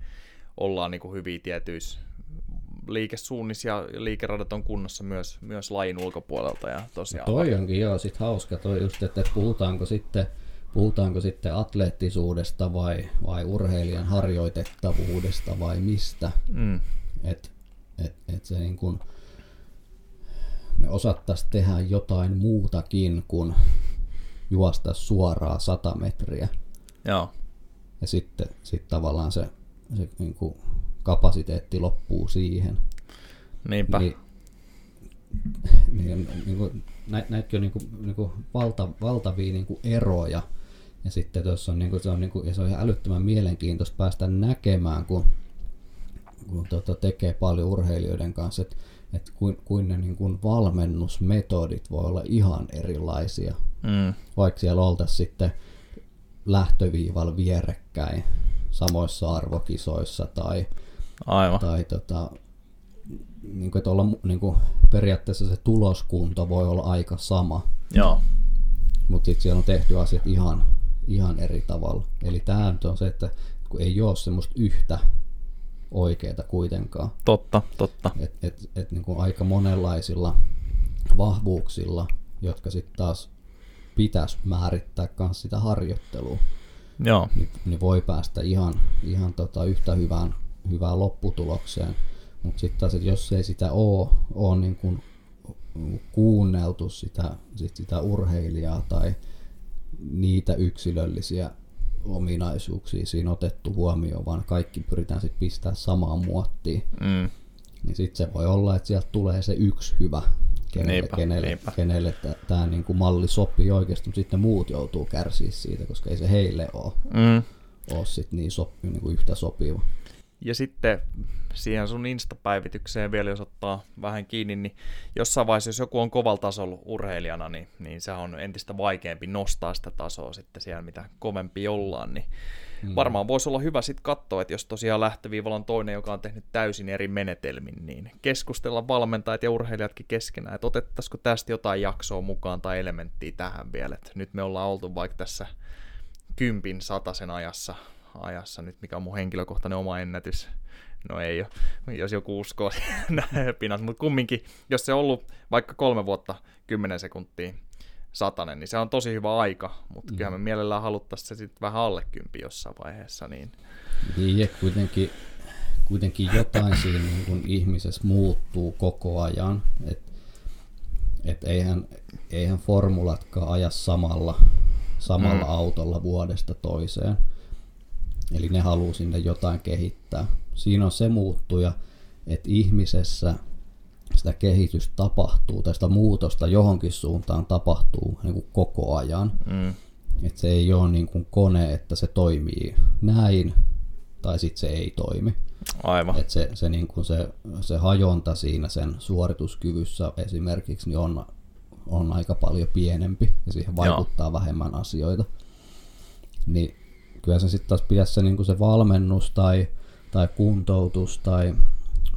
ollaan niin kuin hyviä tietyissä liikesuunnissa ja liikeradat on kunnossa myös, myös lajin ulkopuolelta. Ja tosiaan no toi onkin joo, sit hauska toi just, että puhutaanko sitten, puhutaanko sitten atleettisuudesta vai, vai urheilijan harjoitettavuudesta vai mistä. Mm. Et, et, et se niin kun, me osattaisiin tehdä jotain muutakin kuin juosta suoraan 100 metriä. Joo. Ja sitten sit tavallaan se, se niin kuin kapasiteetti loppuu siihen. Niinpä. Niin, niin, niin kuin, nä, näitäkin on niin kuin, niin kuin valta, valtavia niin kuin eroja. Ja sitten tuossa on, niin kuin, se on, niin kuin, ja se on ihan älyttömän mielenkiintoista päästä näkemään, kun, kun tota, tekee paljon urheilijoiden kanssa, että että kuin, kuin ne niin kuin valmennusmetodit voi olla ihan erilaisia. Mm. Vaikka siellä oltaisiin sitten lähtöviivalla vierekkäin samoissa arvokisoissa tai, Aivan. tai tota, niin kuin, että olla, niin kuin, periaatteessa se tuloskunto voi olla aika sama. Joo. Mutta sitten siellä on tehty asiat ihan, ihan eri tavalla. Eli tämä on se, että kun ei ole semmoista yhtä oikeita kuitenkaan. Totta, totta. Et, et, et niin kuin aika monenlaisilla vahvuuksilla, jotka sitten taas pitäisi määrittää myös sitä harjoittelua, Joo. Niin, niin voi päästä ihan, ihan tota yhtä hyvään, hyvään lopputulokseen. Mutta sitten taas, että jos ei sitä ole, ole niin kuin kuunneltu sitä, sit sitä urheilijaa tai niitä yksilöllisiä ominaisuuksia siinä otettu huomioon, vaan kaikki pyritään sitten pistää samaan muottiin. Mm. Niin sitten se voi olla, että sieltä tulee se yksi hyvä, kenelle, niinpä, kenelle, niinpä. kenelle tämä niinku malli sopii oikeasti, mutta sitten muut joutuu kärsiä siitä, koska ei se heille ole, mm. ole sit niin, sopi, niin kuin yhtä sopiva. Ja sitten siihen sun Insta-päivitykseen vielä, jos ottaa vähän kiinni, niin jossain vaiheessa, jos joku on kovalla tasolla urheilijana, niin, niin se on entistä vaikeampi nostaa sitä tasoa sitten siellä, mitä kovempi ollaan, niin mm. varmaan voisi olla hyvä sitten katsoa, että jos tosiaan lähtöviivalla on toinen, joka on tehnyt täysin eri menetelmin, niin keskustella valmentajat ja urheilijatkin keskenään, että otettaisiko tästä jotain jaksoa mukaan tai elementtiä tähän vielä, että nyt me ollaan oltu vaikka tässä kympin sataisen ajassa ajassa nyt, mikä on mun henkilökohtainen oma ennätys. No ei ole, jos joku uskoo [laughs] pinat, mutta kumminkin, jos se on ollut vaikka kolme vuotta, kymmenen sekuntia satanen, niin se on tosi hyvä aika, mutta mm. kyllä me mielellään haluttaisiin se sitten vähän alle kympi jossain vaiheessa. Niin, niin ja kuitenkin, kuitenkin jotain [coughs] siinä niin kun ihmisessä muuttuu koko ajan, että et eihän, eihän formulatkaan aja samalla, samalla mm. autolla vuodesta toiseen. Eli ne haluaa sinne jotain kehittää. Siinä on se muuttuja, että ihmisessä sitä kehitystä tapahtuu, tai sitä muutosta johonkin suuntaan tapahtuu niin kuin koko ajan. Mm. Että se ei ole niin kuin kone, että se toimii näin, tai sitten se ei toimi. Aivan. Et se, se, niin kuin se, se hajonta siinä sen suorituskyvyssä esimerkiksi niin on, on aika paljon pienempi, ja siihen vaikuttaa Joo. vähemmän asioita. Niin kyllä se sitten taas pitäisi se, niin se valmennus tai, tai kuntoutus tai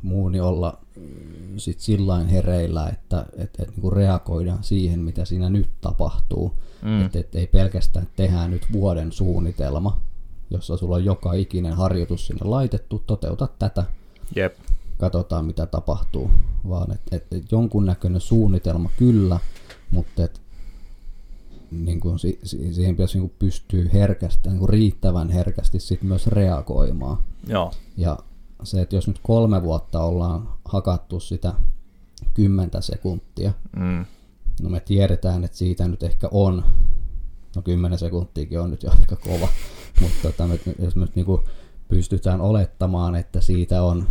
muu niin olla mm, sit sillain hereillä, että et, et, niin reagoidaan siihen, mitä siinä nyt tapahtuu. Mm. Että et ei pelkästään tehdä nyt vuoden suunnitelma, jossa sulla on joka ikinen harjoitus sinne laitettu, toteuta tätä. Jep. Katsotaan, mitä tapahtuu. Vaan että et, et jonkunnäköinen suunnitelma kyllä, mutta et niin kuin si, si, siihen pitäisi niin kuin pystyä herkästi, niin kuin riittävän herkästi sit myös reagoimaan. Joo. Ja se, että jos nyt kolme vuotta ollaan hakattu sitä kymmentä sekuntia, mm. no me tiedetään, että siitä nyt ehkä on, no kymmenen sekuntiakin on nyt jo aika kova, [laughs] mutta tota, me, jos me nyt niin kuin pystytään olettamaan, että siitä on,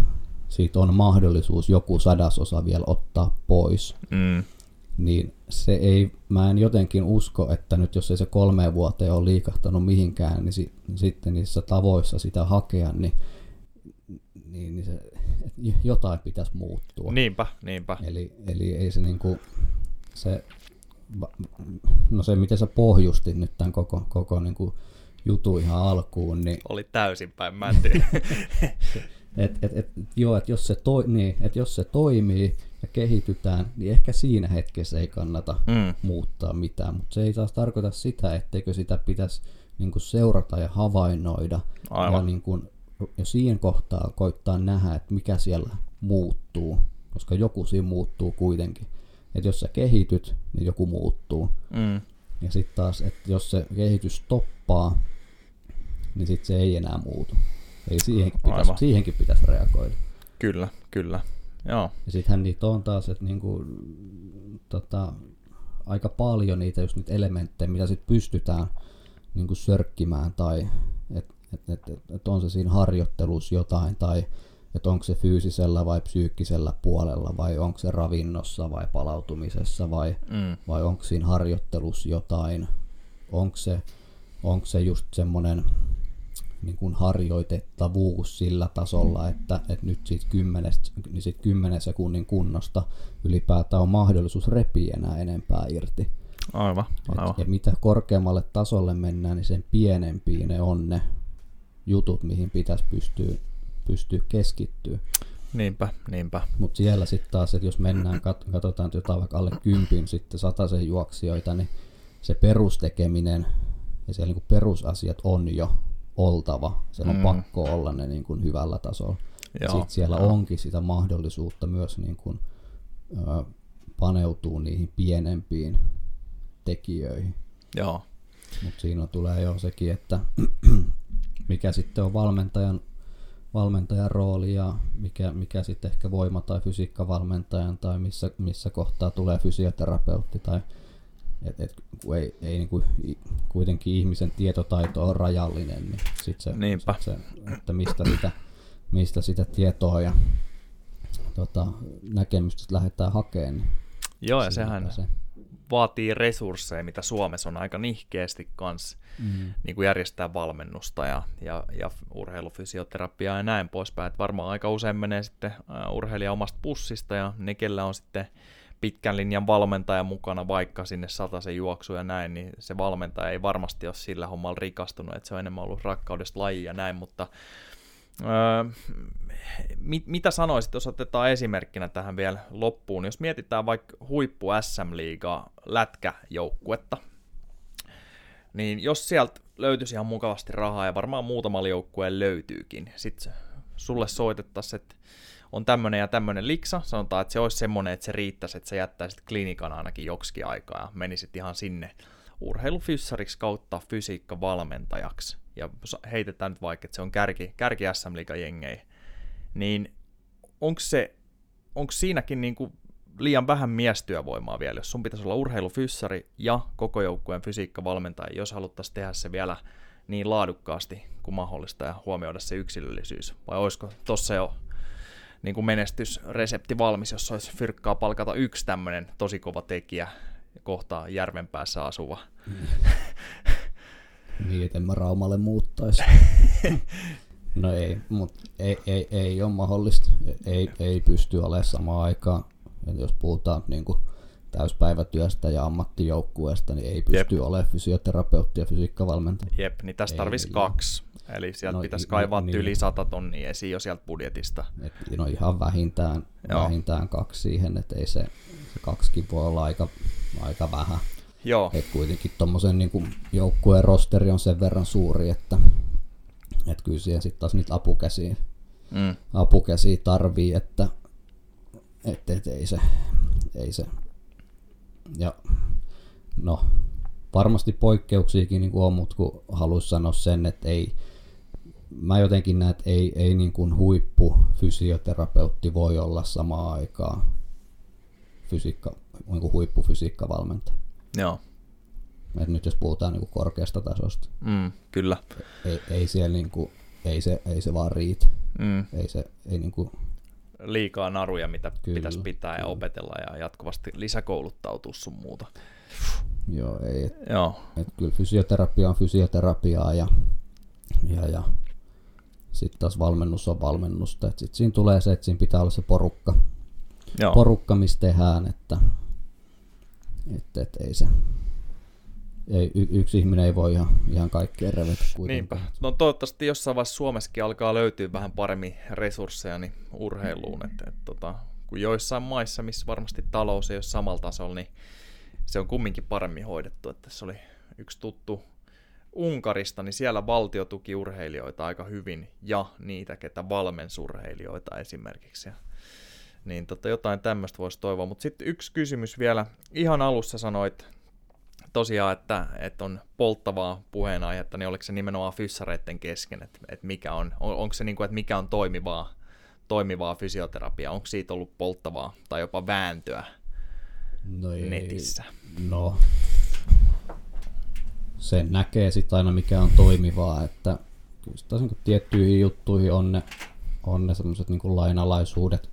siitä on mahdollisuus joku sadasosa vielä ottaa pois, mm niin se ei, mä en jotenkin usko, että nyt jos ei se kolme vuoteen ole liikahtanut mihinkään, niin si, sitten niissä tavoissa sitä hakea, niin, niin, niin se, jotain pitäisi muuttua. Niinpä, niinpä. Eli, eli ei se niinku, se, no se miten sä pohjustit nyt tämän koko, koko niinku jutu ihan alkuun, niin... Oli täysin päin mänty. [laughs] et, et, et, joo, että jos, se toi, niin, et jos se toimii, ja kehitytään, niin ehkä siinä hetkessä ei kannata mm. muuttaa mitään. Mutta se ei taas tarkoita sitä, etteikö sitä pitäisi niin kuin seurata ja havainnoida. Aivan. Ja, niin kuin, ja siihen kohtaa koittaa nähdä, että mikä siellä muuttuu, koska joku siinä muuttuu kuitenkin. Että jos sä kehityt, niin joku muuttuu. Mm. Ja sitten taas, että jos se kehitys toppaa, niin sitten se ei enää muutu. Eli siihenkin pitäisi, siihenkin pitäisi reagoida. Kyllä, kyllä. Joo. Ja sittenhän niitä on taas, että niinku, tota, aika paljon niitä just niitä elementtejä, mitä sitten pystytään niinku sörkkimään tai että et, et, et, et on se siinä harjoittelussa jotain tai että onko se fyysisellä vai psyykkisellä puolella vai onko se ravinnossa vai palautumisessa vai, Mm. vai onko siinä harjoittelussa jotain, onko se, onko se just semmoinen niin kuin harjoitettavuus sillä tasolla, että, että nyt siitä 10, niin siitä 10 sekunnin kunnosta ylipäätään on mahdollisuus repiä enää enempää irti. Aivan, aivan. Et, ja mitä korkeammalle tasolle mennään, niin sen pienempiä ne on ne jutut, mihin pitäisi pystyä, pystyä keskittyä. Niinpä, niinpä. Mutta siellä sitten taas, että jos mennään, kat- katsotaan jotain vaikka alle kympin sitten sataisen juoksijoita, niin se perustekeminen ja siellä niinku perusasiat on jo oltava. Se on Mm. pakko olla ne niinku hyvällä tasolla. Joo, Sitten siellä joo. onkin sitä mahdollisuutta myös niinku, ö, paneutua niihin pienempiin tekijöihin. Joo, Mutta siinä tulee jo sekin, että [clears throat] mikä sitten on valmentajan, valmentajan rooli ja mikä, mikä sitten ehkä voima- tai fysiikkavalmentajan tai missä, missä kohtaa tulee fysioterapeutti tai et, et, kun ei, ei niinku, i- kuitenkin ihmisen tietotaito on rajallinen, niin sit se, Niinpä. sit se, että mistä sitä, mistä sitä tietoa ja tota, näkemystä lähdetään hakemaan. Niin Joo ja sehän se. vaatii resursseja, mitä Suomessa on aika nihkeästi kans Mm. niin kuin järjestää valmennusta ja, ja, ja urheilufysioterapiaa ja näin poispäin. Et varmaan aika usein menee sitten urheilija omasta pussista ja ne, kellä on sitten pitkän linjan valmentaja mukana vaikka sinne sataisen juoksu ja näin, niin se valmentaja ei varmasti ole sillä hommalla rikastunut, että se on enemmän ollut rakkaudesta laji ja näin, mutta öö, mit, mitä sanoisit, jos otetaan esimerkkinä tähän vielä loppuun, jos mietitään vaikka huippu SM-liigaa lätkäjoukkuetta, niin jos sieltä löytyisi ihan mukavasti rahaa, ja varmaan muutamalla joukkueen löytyykin, sitten sulle soitettaisiin, että on tämmöinen ja tämmöinen liksa, sanotaan, että se olisi semmoinen, että se riittäisi, että sä jättäisit klinikan ainakin joksikin aikaa ja menisit ihan sinne urheilufyssariksi kautta fysiikkavalmentajaksi, ja heitetään nyt vaikka, että se on kärki, kärki SM jengei, niin onko se, onko siinäkin niinku liian vähän miestyövoimaa vielä, jos sun pitäisi olla urheilufyssari ja koko joukkueen fysiikkavalmentaja, jos haluttaisiin tehdä se vielä niin laadukkaasti kuin mahdollista ja huomioida se yksilöllisyys, vai olisiko tossa jo niin kuin menestysresepti valmis, jos olisi fyrkkaa palkata yksi tämmöinen tosi kova tekijä kohta järven päässä asuva. [laughs] Niin, et en mä Raumalle muuttaisi. [laughs] no ei, mutta ei, ei, ei ole mahdollista. Ei, ei pysty olemaan samaan aikaan. Et jos puhutaan niin kuin täyspäivätyöstä ja ammattijoukkueesta, niin ei pysty Jep. olemaan fysioterapeutti ja fysiikkavalmentaja. Jep, niin tässä tarvitsisi kaksi. Eli sieltä No, pitäisi kaivaa niin. yli 100 tonnia esiin jo sieltä budjetista. Et, no ihan vähintään, Joo. vähintään kaksi siihen, että ei se, se kaksikin voi olla aika, aika vähän. Joo, Et kuitenkin tuommoisen niin joukkueen rosteri on sen verran suuri, että et kyllä siihen sitten taas niitä apukäsiä, mm. apukäsiä tarvii, että et, et, ei, se, ei se. Ja no, varmasti poikkeuksiakin niin on, mutta kun haluaisin sanoa sen, että ei, mä jotenkin näen, että ei, ei niin kuin huippufysioterapeutti voi olla samaan aikaan fysiikka, niin kuin huippufysiikkavalmentaja. joo, Et nyt jos puhutaan niin kuin korkeasta tasosta, mm, kyllä. ei, ei, siellä niin kuin, ei, se, ei se vaan riitä. Mm. Ei se, ei niin kuin, Liikaa naruja, mitä Kyllä, pitäisi pitää ja kyllä. opetella ja jatkuvasti lisäkouluttautua sun muuta. joo, ei, et, Joo, et kyllä fysioterapia on fysioterapiaa ja, ja, ja sitten taas valmennus on valmennusta. Sitten siinä tulee se, että siinä pitää olla se porukka, joo. porukka missä tehdään, että et, et, ei se, ei, y, yksi ihminen ei voi ihan, ihan kaikkea revetä kuitenkaan. Niinpä. No toivottavasti jossain vaiheessa Suomessakin alkaa löytyä vähän paremmin resursseja niin urheiluun. Et, et, tota, kun joissain maissa, missä varmasti talous ei ole samalla tasolla, niin se on kumminkin paremmin hoidettu. Et tässä oli yksi tuttu Unkarista, niin siellä valtio tuki urheilijoita aika hyvin ja niitä, ketä valmensurheilijoita esimerkiksi. Ja, niin tota, jotain tämmöistä voisi toivoa. Mutta sitten yksi kysymys vielä. Ihan alussa sanoit tosiaan, että, että on polttavaa puheenaihetta, niin oliko se nimenomaan fyssareiden kesken, että, että mikä on, on, onko se niin kuin, että mikä on toimivaa, toimivaa fysioterapiaa, onko siitä ollut polttavaa tai jopa vääntöä No ei, netissä? No, se näkee sitten aina mikä on toimivaa, että kyllä taas tiettyihin juttuihin on ne, on ne sellaiset niin lainalaisuudet,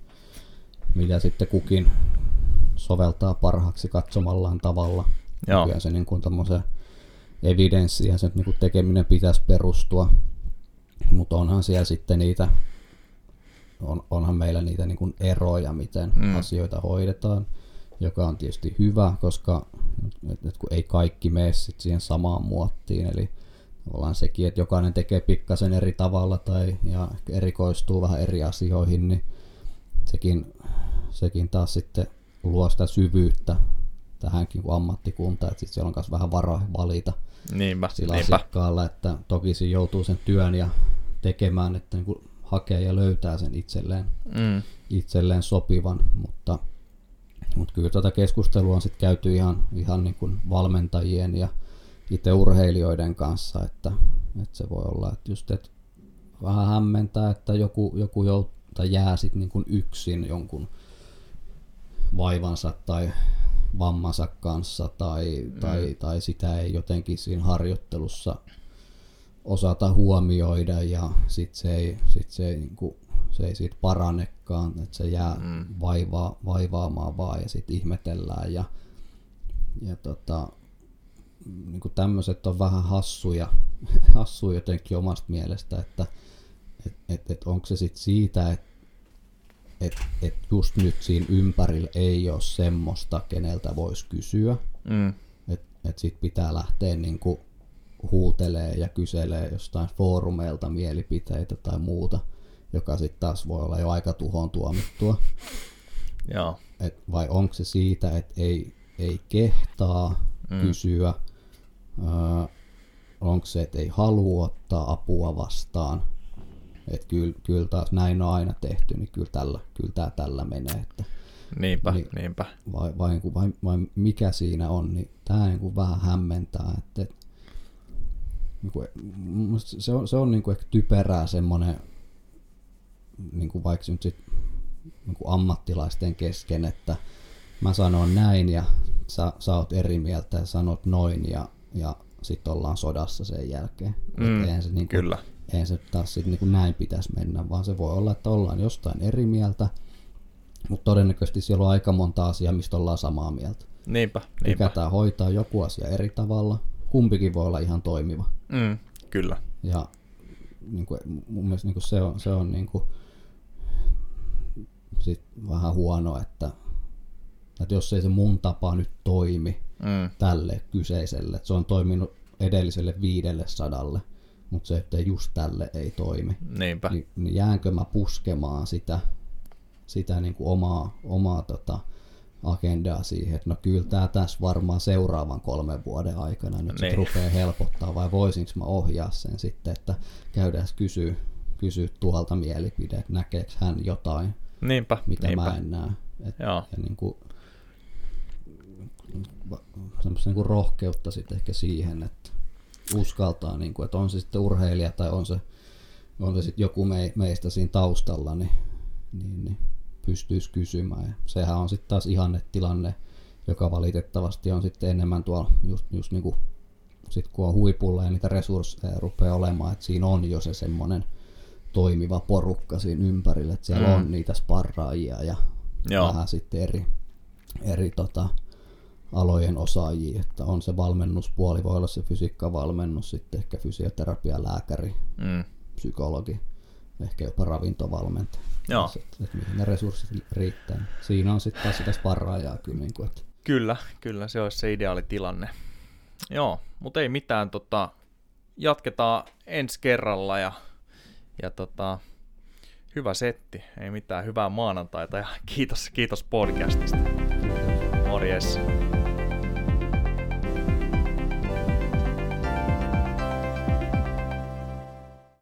mitä sitten kukin soveltaa parhaaksi katsomallaan tavalla. Joo. Kyllä se niin kuin evidenssiä sen niin kuin tekeminen pitäisi perustua, mutta onhan siellä sitten niitä, on, onhan meillä niitä niin kuin eroja, miten mm. asioita hoidetaan, joka on tietysti hyvä, koska et, kun ei kaikki mene sit siihen samaan muottiin, eli ollaan sekin, että jokainen tekee pikkasen eri tavalla tai ja erikoistuu vähän eri asioihin, niin sekin, sekin taas sitten luo sitä syvyyttä tähänkin kuin ammattikunta, että sitten siellä on myös vähän varaa valita niinpä, sillä niinpä. asiakkaalla, että toki siinä joutuu sen työn ja tekemään, että niin kuin hakee ja löytää sen itselleen, mm. itselleen sopivan, mutta, mutta kyllä tätä keskustelua on sitten käyty ihan, ihan niin kuin valmentajien ja itse urheilijoiden kanssa, että, että se voi olla, että just että vähän hämmentää, että joku, joku jout, tai jää sitten niin kuin yksin jonkun vaivansa tai vammansa kanssa tai, mm. tai, tai sitä ei jotenkin siinä harjoittelussa osata huomioida ja sit se ei, sit se ei, niin kuin, se ei siitä paranekaan, että se jää mm. vaivaa, vaivaamaan vaan ja sitten ihmetellään ja, ja tota, niin kuin tämmöiset on vähän hassuja, [laughs] hassuja jotenkin omasta mielestä, että et, et, et onko se sitten siitä, että että et just nyt siinä ympärillä ei ole semmoista, keneltä voisi kysyä. Mm. Että et sit pitää lähteä niinku huutelee ja kyselee jostain foorumeilta mielipiteitä tai muuta, joka sitten taas voi olla jo aika tuhoon tuomittua. [laughs] Joo. Et vai onko se siitä, että ei, ei kehtaa mm. kysyä, öö, onko se, että ei halua ottaa apua vastaan, että kyllä, kyllä taas näin on aina tehty, niin kyllä, tällä, kyllä tämä tällä menee. Että, niinpä, niin, niinpä. Vai, vai, vai, vai, vai, mikä siinä on, niin tämä niin kuin vähän hämmentää. Että, että niin kuin, se on, se on niin kuin ehkä typerää semmoinen, niin kuin vaikka nyt sit, niin kuin ammattilaisten kesken, että mä sanon näin ja sä, sä oot eri mieltä ja sanot noin ja, ja sitten ollaan sodassa sen jälkeen. Mm, se niin kuin, kyllä eihän se taas sit niin kuin näin pitäisi mennä, vaan se voi olla, että ollaan jostain eri mieltä, mutta todennäköisesti siellä on aika monta asiaa, mistä ollaan samaa mieltä. Niinpä, niinpä. Tykätään hoitaa joku asia eri tavalla, kumpikin voi olla ihan toimiva. Mm, kyllä. Ja niin kuin, mun mielestä niin kuin se on, se on niin kuin, sit vähän huono, että, että jos ei se mun tapa nyt toimi mm. tälle kyseiselle, että se on toiminut edelliselle viidelle sadalle, mutta se, että just tälle ei toimi. Niinpä. Niin, niin jäänkö mä puskemaan sitä, sitä niin kuin omaa, omaa tota, agendaa siihen, että no kyllä tämä tässä varmaan seuraavan kolmen vuoden aikana nyt niin. rupeaa helpottaa, vai voisinko mä ohjaa sen sitten, että käydään kysyä, kysyä tuolta mielipide, että näkeekö hän jotain, niinpä, mitä niinpä. mä en näe. Et, Joo. Ja niin kuin, semmoista niin kuin rohkeutta sitten ehkä siihen, että uskaltaa, niin kuin, että on se sitten urheilija tai on se, on se sitten joku me, meistä siinä taustalla, niin, niin, niin pystyisi kysymään. Ja sehän on sitten taas ihannetilanne, joka valitettavasti on sitten enemmän tuolla just, just niin kuin, sit kun on huipulla ja niitä resursseja rupeaa olemaan, että siinä on jo se semmoinen toimiva porukka siinä ympärillä, että siellä mm. on niitä sparraajia ja Joo. vähän sitten eri, eri tota, alojen osaajia, että on se valmennuspuoli, voi olla se fysiikkavalmennus, sitten ehkä fysioterapia, lääkäri, mm. psykologi, ehkä jopa ravintovalmentaja. Joo. Että, että mihin ne resurssit riittää. Siinä on sitten taas sitä sparraajaa kyllä. Niin kuin, että... Kyllä, kyllä, se olisi se ideaali tilanne. Joo, mutta ei mitään, tota, jatketaan ensi kerralla ja, ja tota, hyvä setti, ei mitään, hyvää maanantaita ja [laughs] kiitos, kiitos podcastista. Morjes.